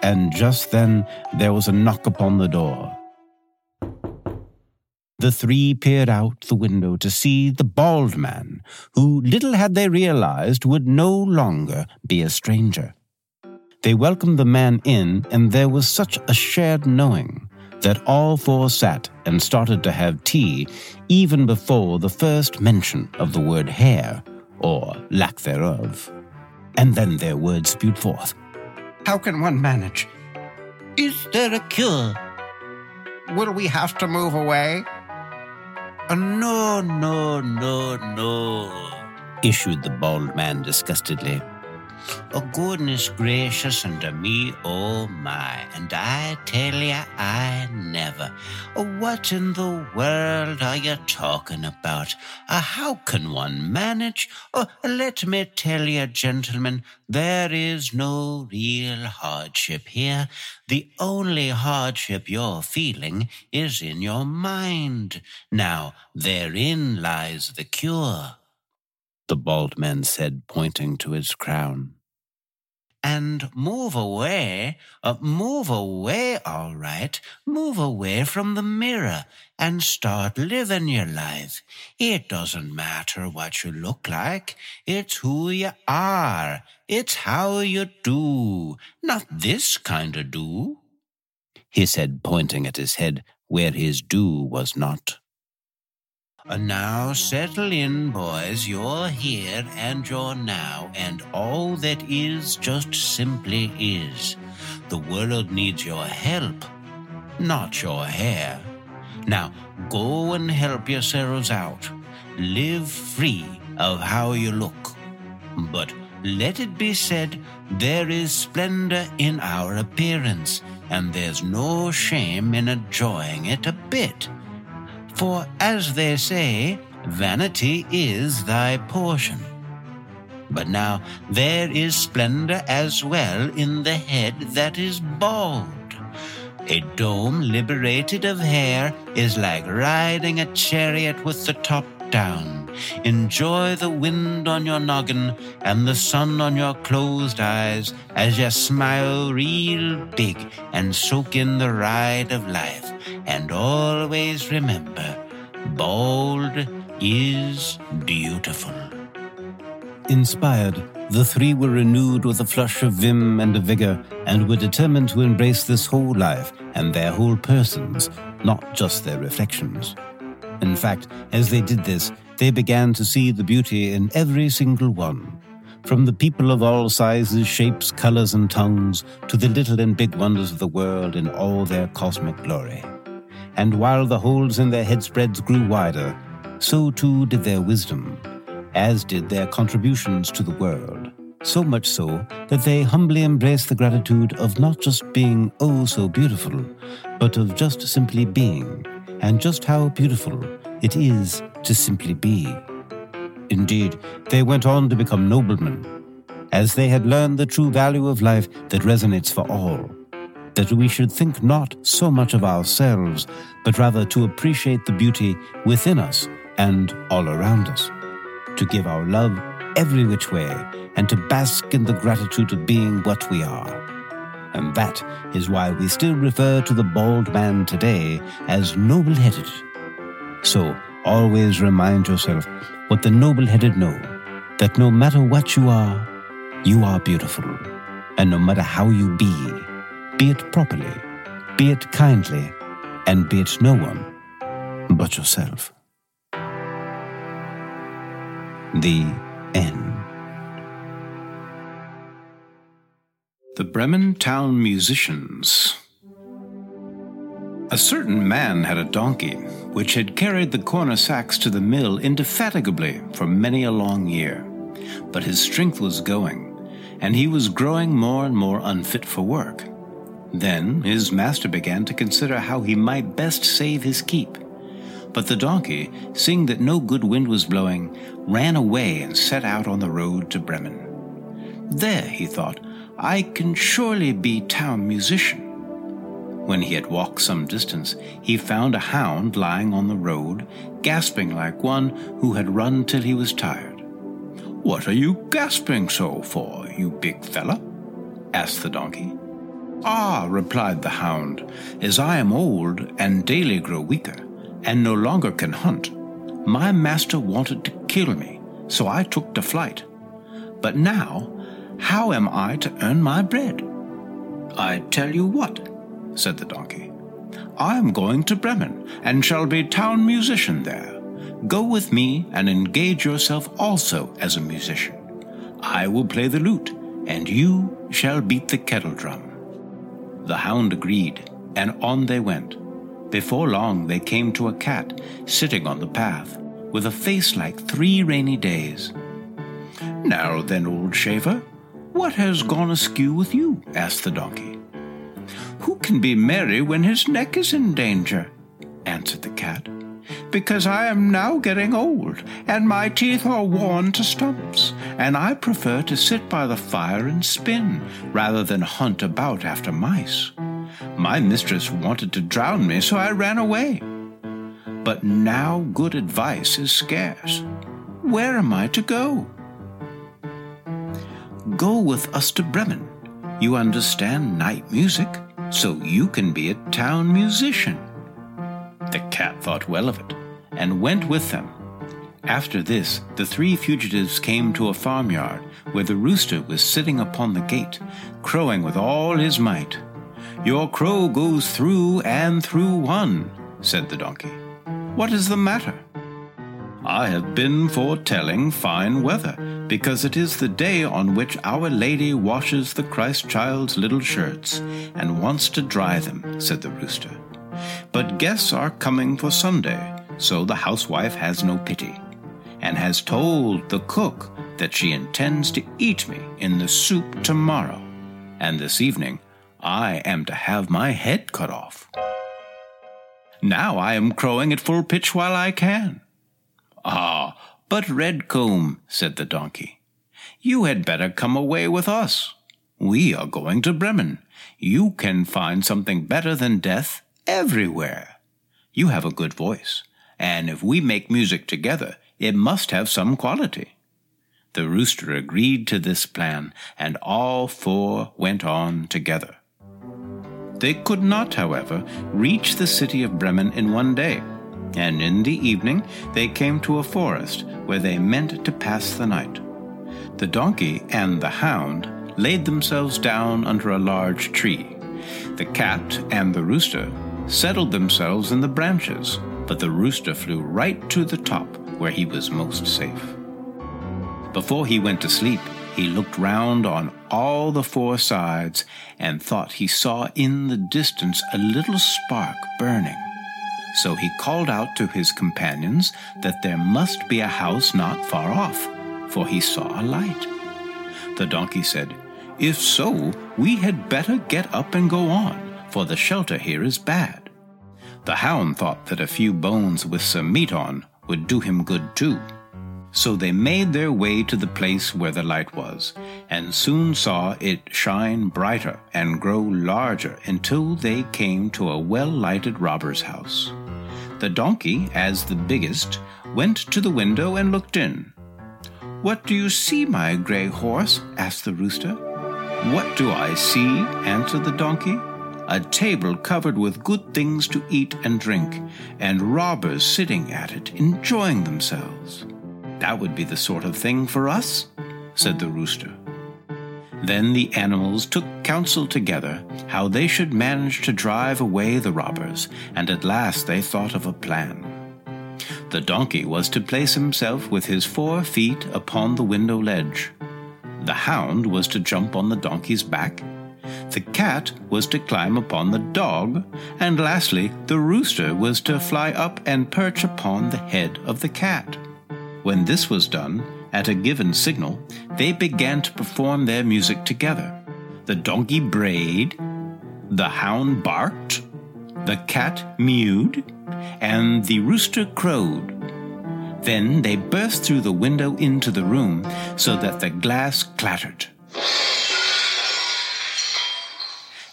Speaker 2: And just then there was a knock upon the door. The three peered out the window to see the bald man, who little had they realized would no longer be a stranger. They welcomed the man in, and there was such a shared knowing that all four sat and started to have tea even before the first mention of the word hair, or lack thereof. And then their words spewed forth.
Speaker 4: How can one manage?
Speaker 16: Is there a cure?
Speaker 4: Will we have to move away?
Speaker 16: Uh, no, no, no, no,
Speaker 2: issued the bald man disgustedly.
Speaker 16: Oh, goodness gracious unto me, oh my. And I tell ya, I never. Oh, what in the world are you talking about? Uh, how can one manage? Oh, let me tell you, gentlemen, there is no real hardship here. The only hardship you're feeling is in your mind. Now, therein lies the cure
Speaker 2: the bald man said, pointing to his crown.
Speaker 16: And move away, uh, move away, all right. Move away from the mirror and start living your life. It doesn't matter what you look like. It's who you are. It's how you do. Not this kind of do.
Speaker 2: He said, pointing at his head where his do was not.
Speaker 16: And now settle in, boys. You're here and you're now, and all that is just simply is. The world needs your help, not your hair. Now go and help yourselves out. Live free of how you look. But let it be said, there is splendor in our appearance, and there's no shame in enjoying it a bit. For as they say, vanity is thy portion. But now there is splendor as well in the head that is bald. A dome liberated of hair is like riding a chariot with the top down. Enjoy the wind on your noggin and the sun on your closed eyes as you smile real big and soak in the ride of life. And always remember, bold is beautiful.
Speaker 2: Inspired, the three were renewed with a flush of vim and of vigor, and were determined to embrace this whole life and their whole persons, not just their reflections. In fact, as they did this, they began to see the beauty in every single one. From the people of all sizes, shapes, colors, and tongues, to the little and big wonders of the world in all their cosmic glory. And while the holes in their headspreads grew wider, so too did their wisdom, as did their contributions to the world. So much so that they humbly embraced the gratitude of not just being oh so beautiful, but of just simply being, and just how beautiful it is to simply be. Indeed, they went on to become noblemen, as they had learned the true value of life that resonates for all that we should think not so much of ourselves, but rather to appreciate the beauty within us and all around us, to give our love every which way, and to bask in the gratitude of being what we are. And that is why we still refer to the bald man today as noble headed. So always remind yourself what the noble headed know that no matter what you are, you are beautiful. And no matter how you be, be it properly, be it kindly, and be it no one but yourself. The End. The Bremen Town Musicians. A certain man had a donkey which had carried the corn sacks to the mill indefatigably for many a long year. But his strength was going, and he was growing more and more unfit for work. Then his master began to consider how he might best save his keep. But the donkey, seeing that no good wind was blowing, ran away and set out on the road to Bremen. There, he thought, I can surely be town musician. When he had walked some distance, he found a hound lying on the road, gasping like one who had run till he was tired. What are you gasping so for, you big fella? asked the donkey. Ah, replied the hound, as I am old and daily grow weaker, and no longer can hunt, my master wanted to kill me, so I took to flight. But now, how am I to earn my bread? I tell you what, said the donkey. I am going to Bremen, and shall be town musician there. Go with me and engage yourself also as a musician. I will play the lute, and you shall beat the kettle drum. The hound agreed, and on they went. Before long, they came to a cat sitting on the path, with a face like three rainy days. Now then, old shaver, What has gone askew with you? asked the donkey. Can be merry when his neck is in danger? answered the cat. Because I am now getting old, and my teeth are worn to stumps, and I prefer to sit by the fire and spin, rather than hunt about after mice. My mistress wanted to drown me, so I ran away. But now good advice is scarce. Where am I to go? Go with us to Bremen. You understand night music, so you can be a town musician. The cat thought well of it and went with them. After this, the three fugitives came to a farmyard where the rooster was sitting upon the gate, crowing with all his might. Your crow goes through and through one, said the donkey. What is the matter? I have been foretelling fine weather, because it is the day on which Our Lady washes the Christ child's little shirts, and wants to dry them, said the rooster. But guests are coming for Sunday, so the housewife has no pity, and has told the cook that she intends to eat me in the soup tomorrow, and this evening I am to have my head cut off. Now I am crowing at full pitch while I can. Ah, but Redcomb, said the donkey, you had better come away with us. We are going to Bremen. You can find something better than death everywhere. You have a good voice, and if we make music together, it must have some quality. The rooster agreed to this plan, and all four went on together. They could not, however, reach the city of Bremen in one day, and in the evening they came to a forest where they meant to pass the night. The donkey and the hound laid themselves down under a large tree. The cat and the rooster settled themselves in the branches, but the rooster flew right to the top where he was most safe. Before he went to sleep, he looked round on all the four sides and thought he saw in the distance a little spark burning. So he called out to his companions that there must be a house not far off, for he saw a light. The donkey said, If so, we had better get up and go on for the shelter here is bad. The hound thought that a few bones with some meat on would do him good too. So they made their way to the place where the light was, and soon saw it shine brighter and grow larger until they came to a well lighted robber's house. The donkey, as the biggest, went to the window and looked in. What do you see, my gray horse? asked the rooster. What do I see? answered the donkey a table covered with good things to eat and drink, and robbers sitting at it, enjoying themselves. That would be the sort of thing for us, said the rooster. Then the animals took counsel together how they should manage to drive away the robbers, and at last they thought of a plan. The donkey was to place himself with his four feet upon the window ledge. The hound was to jump on the donkey's back the cat was to climb upon the dog, and lastly, the rooster was to fly up and perch upon the head of the cat. When this was done, at a given signal, they began to perform their music together. The donkey brayed, the hound barked, the cat mewed, and the rooster crowed. Then they burst through the window into the room so that the glass clattered.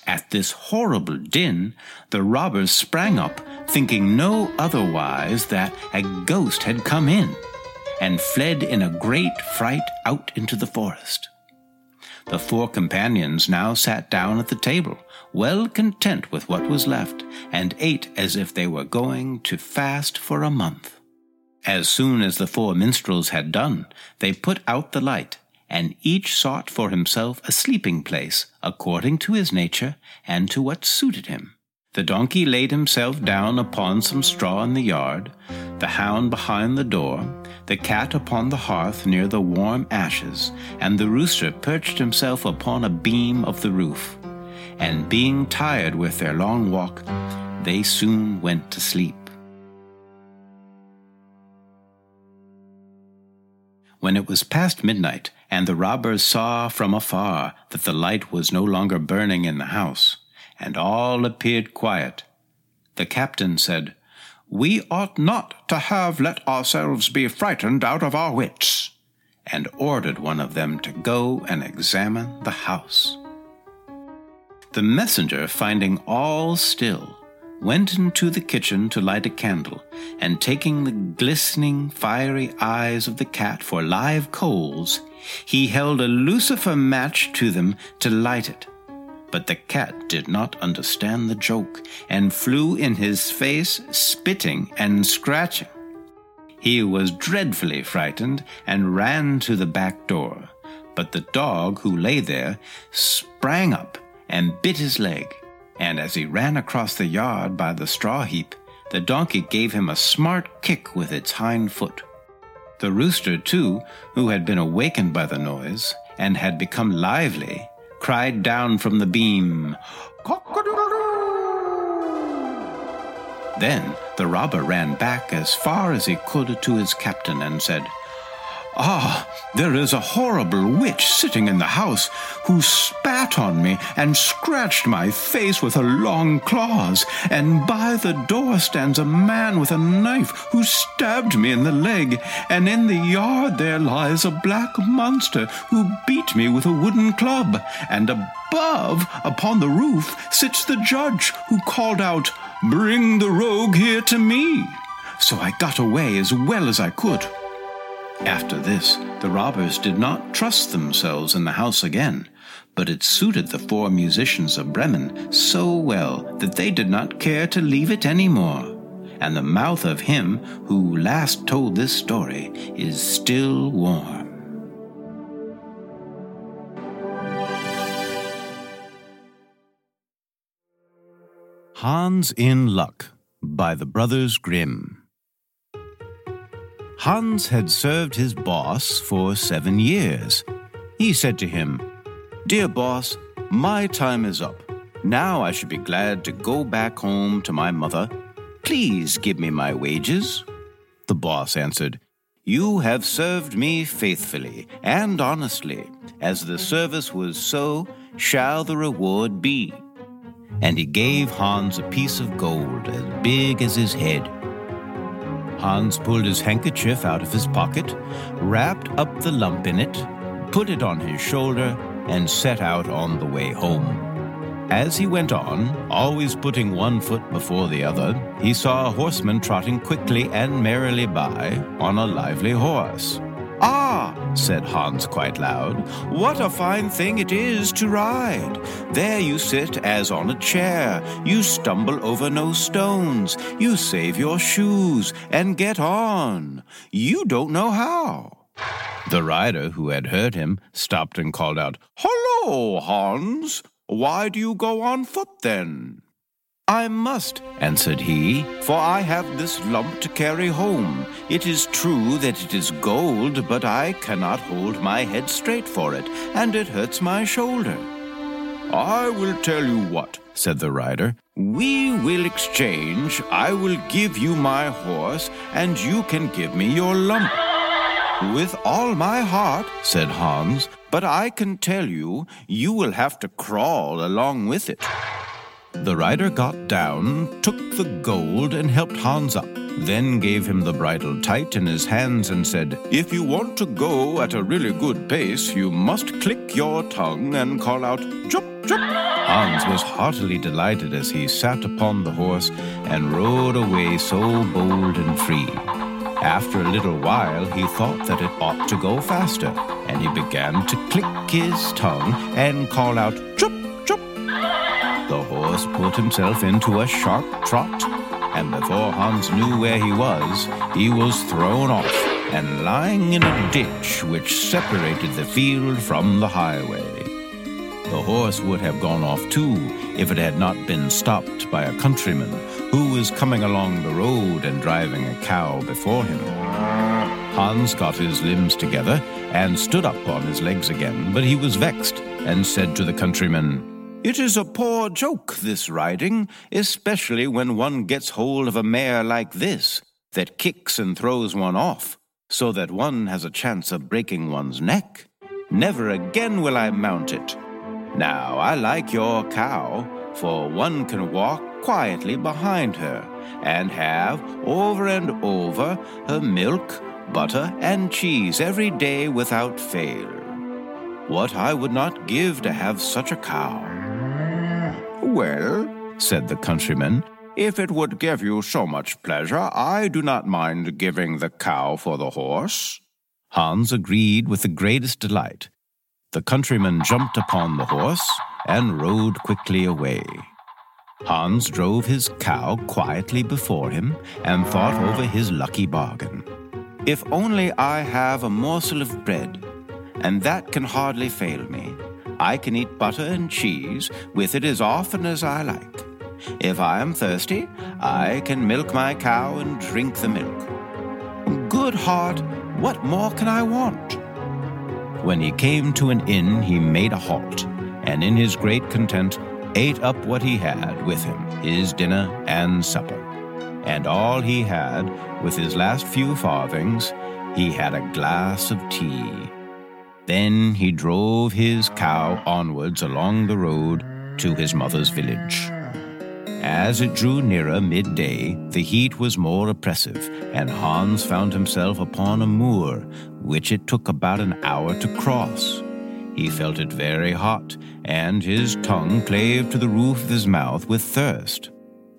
Speaker 2: At this horrible din, the robbers sprang up, thinking no otherwise that a ghost had come in, and fled in a great fright out into the forest. The four companions now sat down at the table, well content with what was left, and ate as if they were going to fast for a month. As soon as the four minstrels had done, they put out the light and each sought for himself a sleeping place according to his nature and to what suited him. The donkey laid himself down upon some straw in the yard, the hound behind the door, the cat upon the hearth near the warm ashes, and the rooster perched himself upon a beam of the roof. And being tired with their long walk, they soon went to sleep.
Speaker 17: When it was past midnight, and the robbers saw from afar that the light was no longer burning in the house, and all appeared quiet, the captain said, We ought not to have let ourselves be frightened out of our wits, and ordered one of them to go and examine the house. The messenger, finding all still, went into the kitchen to light a candle, and taking the glistening, fiery eyes of the cat for live coals, he held a lucifer match to them to light it. But the cat did not understand the joke, and flew in his face, spitting and scratching. He was dreadfully frightened, and ran to the back door. But the dog, who lay there, sprang up and bit his leg and as he ran across the yard by the straw heap, the donkey gave him a smart kick with its hind foot. The rooster, too, who had been awakened by the noise and had become lively, cried down from the beam, Cock-a-doodle-doo! Then the robber ran back as far as he could to his captain and said, Ah, there is a horrible witch sitting in the house who spat on me and scratched my face with her long claws, and by the door stands a man with a knife who stabbed me in the leg, and in the yard there lies a black monster who beat me with a wooden club, and above, upon the roof, sits the judge who called out, Bring the rogue here to me. So I got away as well as I could. After this, the robbers did not trust themselves in the house again, but it suited the four musicians of Bremen so well that they did not care to leave it any more. And the mouth of him who last told this story is still warm.
Speaker 2: Hans in Luck by the Brothers Grimm. Hans had served his boss for seven years. He said to him, Dear boss, my time is up. Now I should be glad to go back home to my mother. Please give me my wages. The boss answered, You have served me faithfully and honestly. As the service was so, shall the reward be. And he gave Hans a piece of gold as big as his head. Hans pulled his handkerchief out of his pocket, wrapped up the lump in it, put it on his shoulder, and set out on the way home. As he went on, always putting one foot before the other, he saw a horseman trotting quickly and merrily by on a lively horse. Said Hans quite loud, what a fine thing it is to ride! There you sit as on a chair, you stumble over no stones, you save your shoes and get on. You don't know how. The rider, who had heard him, stopped and called out, Hullo, Hans! Why do you go on foot then? I must, answered he, for I have this lump to carry home. It is true that it is gold, but I cannot hold my head straight for it, and it hurts my shoulder. I will tell you what, said the rider. We will exchange. I will give you my horse, and you can give me your lump. With all my heart, said Hans, but I can tell you, you will have to crawl along with it. The rider got down, took the gold, and helped Hans up, then gave him the bridle tight in his hands and said, If you want to go at a really good pace, you must click your tongue and call out, jup. Hans was heartily delighted as he sat upon the horse and rode away so bold and free. After a little while, he thought that it ought to go faster, and he began to click his tongue and call out, Jup, jup. The horse put himself into a sharp trot, and before Hans knew where he was, he was thrown off and lying in a ditch which separated the field from the highway. The horse would have gone off too if it had not been stopped by a countryman who was coming along the road and driving a cow before him. Hans got his limbs together and stood up on his legs again, but he was vexed and said to the countryman, it is a poor joke, this riding, especially when one gets hold of a mare like this, that kicks and throws one off. so that one has a chance of breaking one's neck. Never again will I mount it. Now, I like your cow, for one can walk quietly behind her and have, over and over, her milk, butter, and cheese every day without fail. What I would not give to have such a cow. Well, said the countryman, if it would give you so much pleasure, I do not mind giving the cow for the horse. Hans agreed with the greatest delight. The countryman jumped upon the horse and rode quickly away. Hans drove his cow quietly before him and thought over his lucky bargain. If only I have a morsel of bread, and that can hardly fail me. I can eat butter and cheese with it as often as I like. If I am thirsty, I can milk my cow and drink the milk. Good heart, what more can I want? When he came to an inn, he made a halt, and in his great content ate up what he had with him, his dinner and supper. And all he had, with his last few farthings, he had a glass of tea. Then he drove his cow onwards along the road to his mother's village. As it drew nearer midday, the heat was more oppressive, and Hans found himself upon a moor, which it took about an hour to cross. He felt it very hot, and his tongue clave to the roof of his mouth with thirst.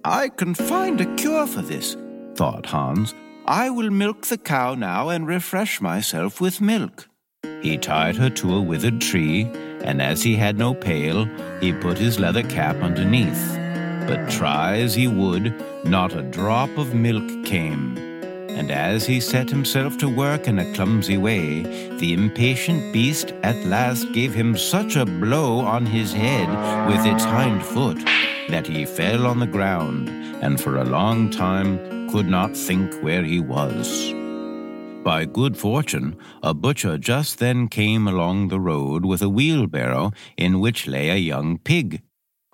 Speaker 2: I can find a cure for this, thought Hans. I will milk the cow now and refresh myself with milk. He tied her to a withered tree, and as he had no pail, he put his leather cap underneath. But try as he would, not a drop of milk came. And as he set himself to work in a clumsy way, the impatient beast at last gave him such a blow on his head with its hind foot that he fell on the ground and for a long time could not think where he was. By good fortune, a butcher just then came along the road with a wheelbarrow in which lay a young pig.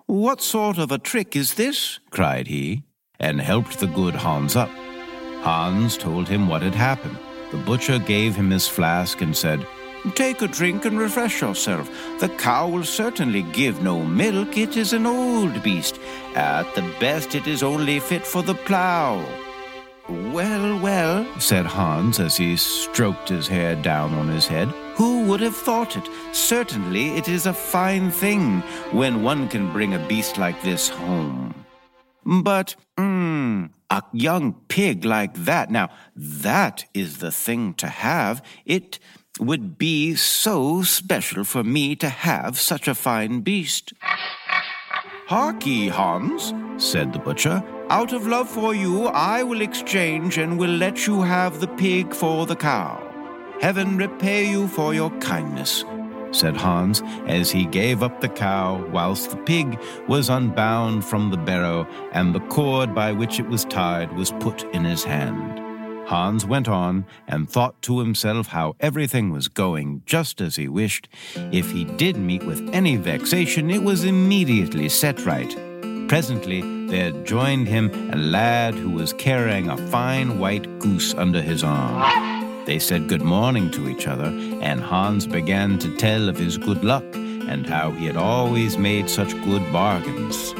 Speaker 2: What sort of a trick is this? cried he, and helped the good Hans up. Hans told him what had happened. The butcher gave him his flask and said, Take a drink and refresh yourself. The cow will certainly give no milk. It is an old beast. At the best, it is only fit for the plough. Well, well, said Hans as he stroked his hair down on his head. Who would have thought it? Certainly, it is a fine thing when one can bring a beast like this home. But, mm, a young pig like that, now, that is the thing to have. It would be so special for me to have such a fine beast. Harkee, Hans, said the butcher. Out of love for you, I will exchange and will let you have the pig for the cow. Heaven repay you for your kindness, said Hans as he gave up the cow whilst the pig was unbound from the barrow and the cord by which it was tied was put in his hand. Hans went on and thought to himself how everything was going just as he wished. If he did meet with any vexation, it was immediately set right. Presently, there joined him a lad who was carrying a fine white goose under his arm. They said good morning to each other, and Hans began to tell of his good luck and how he had always made such good bargains.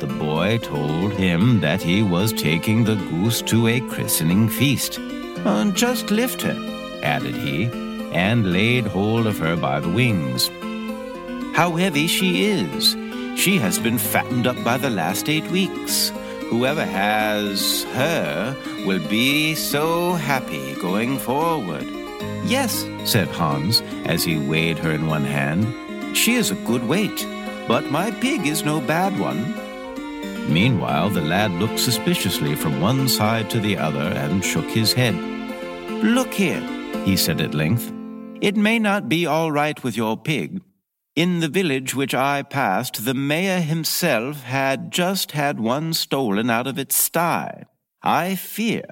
Speaker 2: The boy told him that he was taking the goose to a christening feast. Uh, just lift her, added he, and laid hold of her by the wings. How heavy she is! She has been fattened up by the last eight weeks. Whoever has her will be so happy going forward. Yes, said Hans, as he weighed her in one hand. She is a good weight, but my pig is no bad one. Meanwhile, the lad looked suspiciously from one side to the other and shook his head. Look here, he said at length. It may not be all right with your pig. In the village which I passed, the mayor himself had just had one stolen out of its sty. I fear,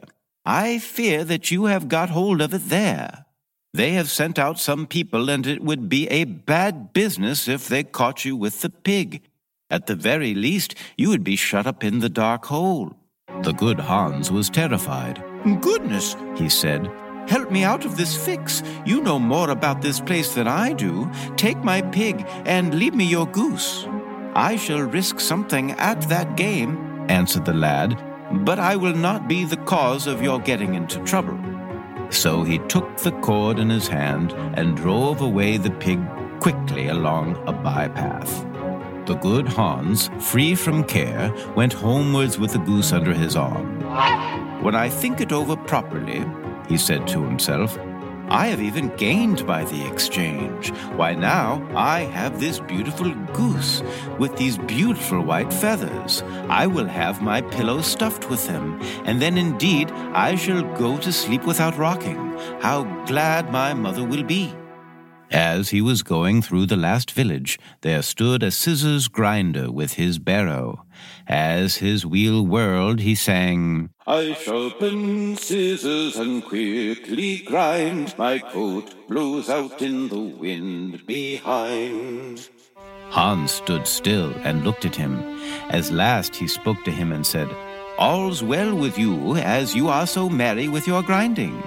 Speaker 2: I fear that you have got hold of it there. They have sent out some people, and it would be a bad business if they caught you with the pig. At the very least, you would be shut up in the dark hole. The good Hans was terrified. Goodness, he said,
Speaker 4: Help me out of this fix. You know more about this place than I do. Take my pig and leave me your goose. I shall risk something at that game, answered the lad, but I will not be the cause of your getting into trouble. So he took the cord in his hand and drove away the pig quickly along a bypath. The good Hans, free from care, went homewards with the goose under his arm. When I think it over properly, he said to himself, I have even gained by the exchange. Why, now I have this beautiful goose with these beautiful white feathers. I will have my pillow stuffed with them, and then indeed I shall go to sleep without rocking. How glad my mother will be! As he was going through the last village, there stood a scissors grinder with his barrow. As his wheel whirled, he sang,
Speaker 18: I sharpen scissors and quickly grind. My coat blows out in the wind behind.
Speaker 2: Hans stood still and looked at him. As last he spoke to him and said, All's well with you, as you are so merry with your grinding.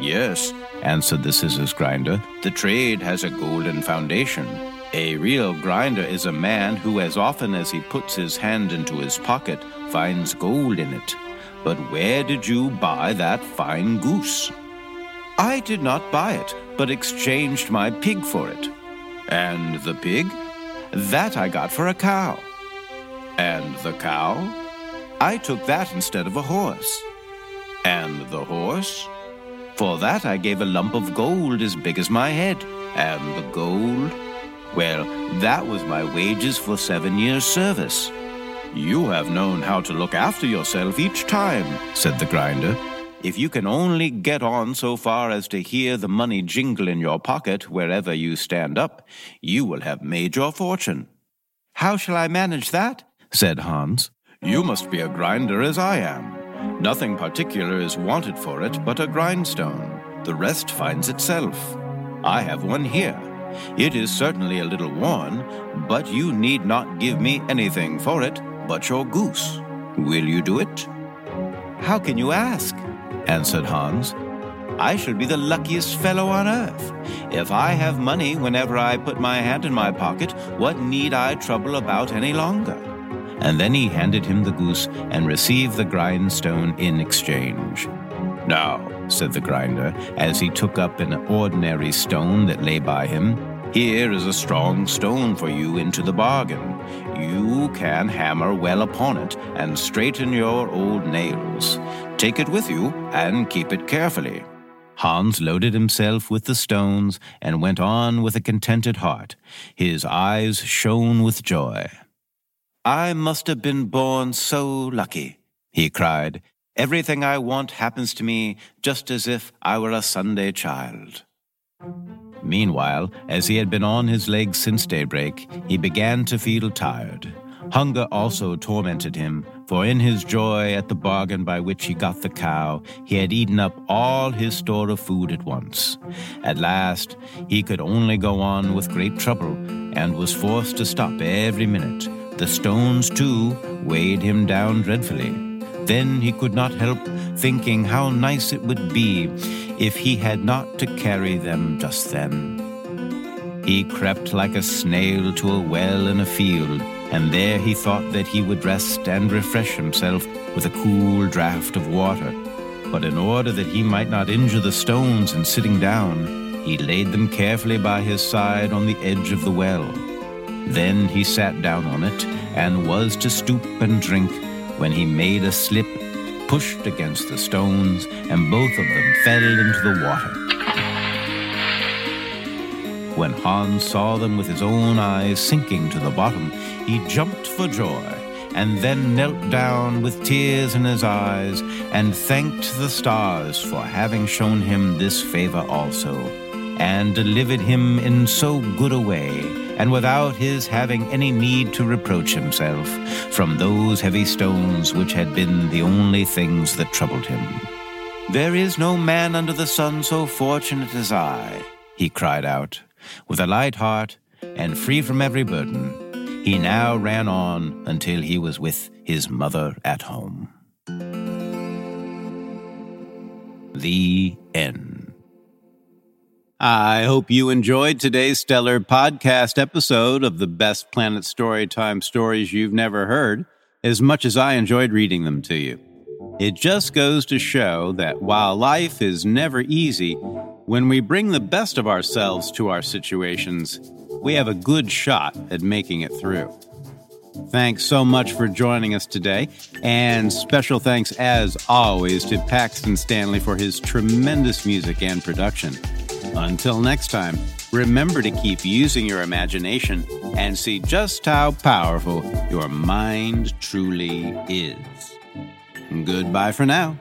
Speaker 2: Yes, answered the scissors grinder, the trade has a golden foundation. A real grinder is a man who, as often as he puts his hand into his pocket, finds gold in it. But where did you buy that fine goose? I did not buy it, but exchanged my pig for it. And the pig? That I got for a cow. And the cow? I took that instead of a horse. And the horse? For that I gave a lump of gold as big as my head. And the gold? Well, that was my wages for seven years' service. You have known how to look after yourself each time, said the grinder. If you can only get on so far as to hear the money jingle in your pocket wherever you stand up, you will have made your fortune. How shall I manage that? said Hans. You must be a grinder as I am. Nothing particular is wanted for it but a grindstone. The rest finds itself. I have one here. It is certainly a little worn, but you need not give me anything for it but your goose. Will you do it? How can you ask? answered Hans. I shall be the luckiest fellow on earth. If I have money whenever I put my hand in my pocket, what need I trouble about any longer? And then he handed him the goose and received the grindstone in exchange. Now, said the grinder, as he took up an ordinary stone that lay by him, here is a strong stone for you into the bargain. You can hammer well upon it and straighten your old nails. Take it with you and keep it carefully. Hans loaded himself with the stones and went on with a contented heart. His eyes shone with joy. I must have been born so lucky, he cried. Everything I want happens to me just as if I were a Sunday child. Meanwhile, as he had been on his legs since daybreak, he began to feel tired. Hunger also tormented him, for in his joy at the bargain by which he got the cow, he had eaten up all his store of food at once. At last, he could only go on with great trouble, and was forced to stop every minute. The stones, too, weighed him down dreadfully. Then he could not help thinking how nice it would be if he had not to carry them just then. He crept like a snail to a well in a field, and there he thought that he would rest and refresh himself with a cool draught of water. But in order that he might not injure the stones in sitting down, he laid them carefully by his side on the edge of the well. Then he sat down on it, and was to stoop and drink, when he made a slip, pushed against the stones, and both of them fell into the water. When Hans saw them with his own eyes sinking to the bottom, he jumped for joy, and then knelt down with tears in his eyes, and thanked the stars for having shown him this favor also, and delivered him in so good a way, and without his having any need to reproach himself, from those heavy stones which had been the only things that troubled him. There is no man under the sun so fortunate as I, he cried out. With a light heart and free from every burden, he now ran on until he was with his mother at home.
Speaker 16: The end.
Speaker 2: I hope you enjoyed today's stellar podcast episode of the best Planet Storytime stories you've never heard as much as I enjoyed reading them to you. It just goes to show that while life is never easy, when we bring the best of ourselves to our situations, we have a good shot at making it through. Thanks so much for joining us today, and special thanks as always to Paxton Stanley for his tremendous music and production. Until next time, remember to keep using your imagination and see just how powerful your mind truly is. Goodbye for now.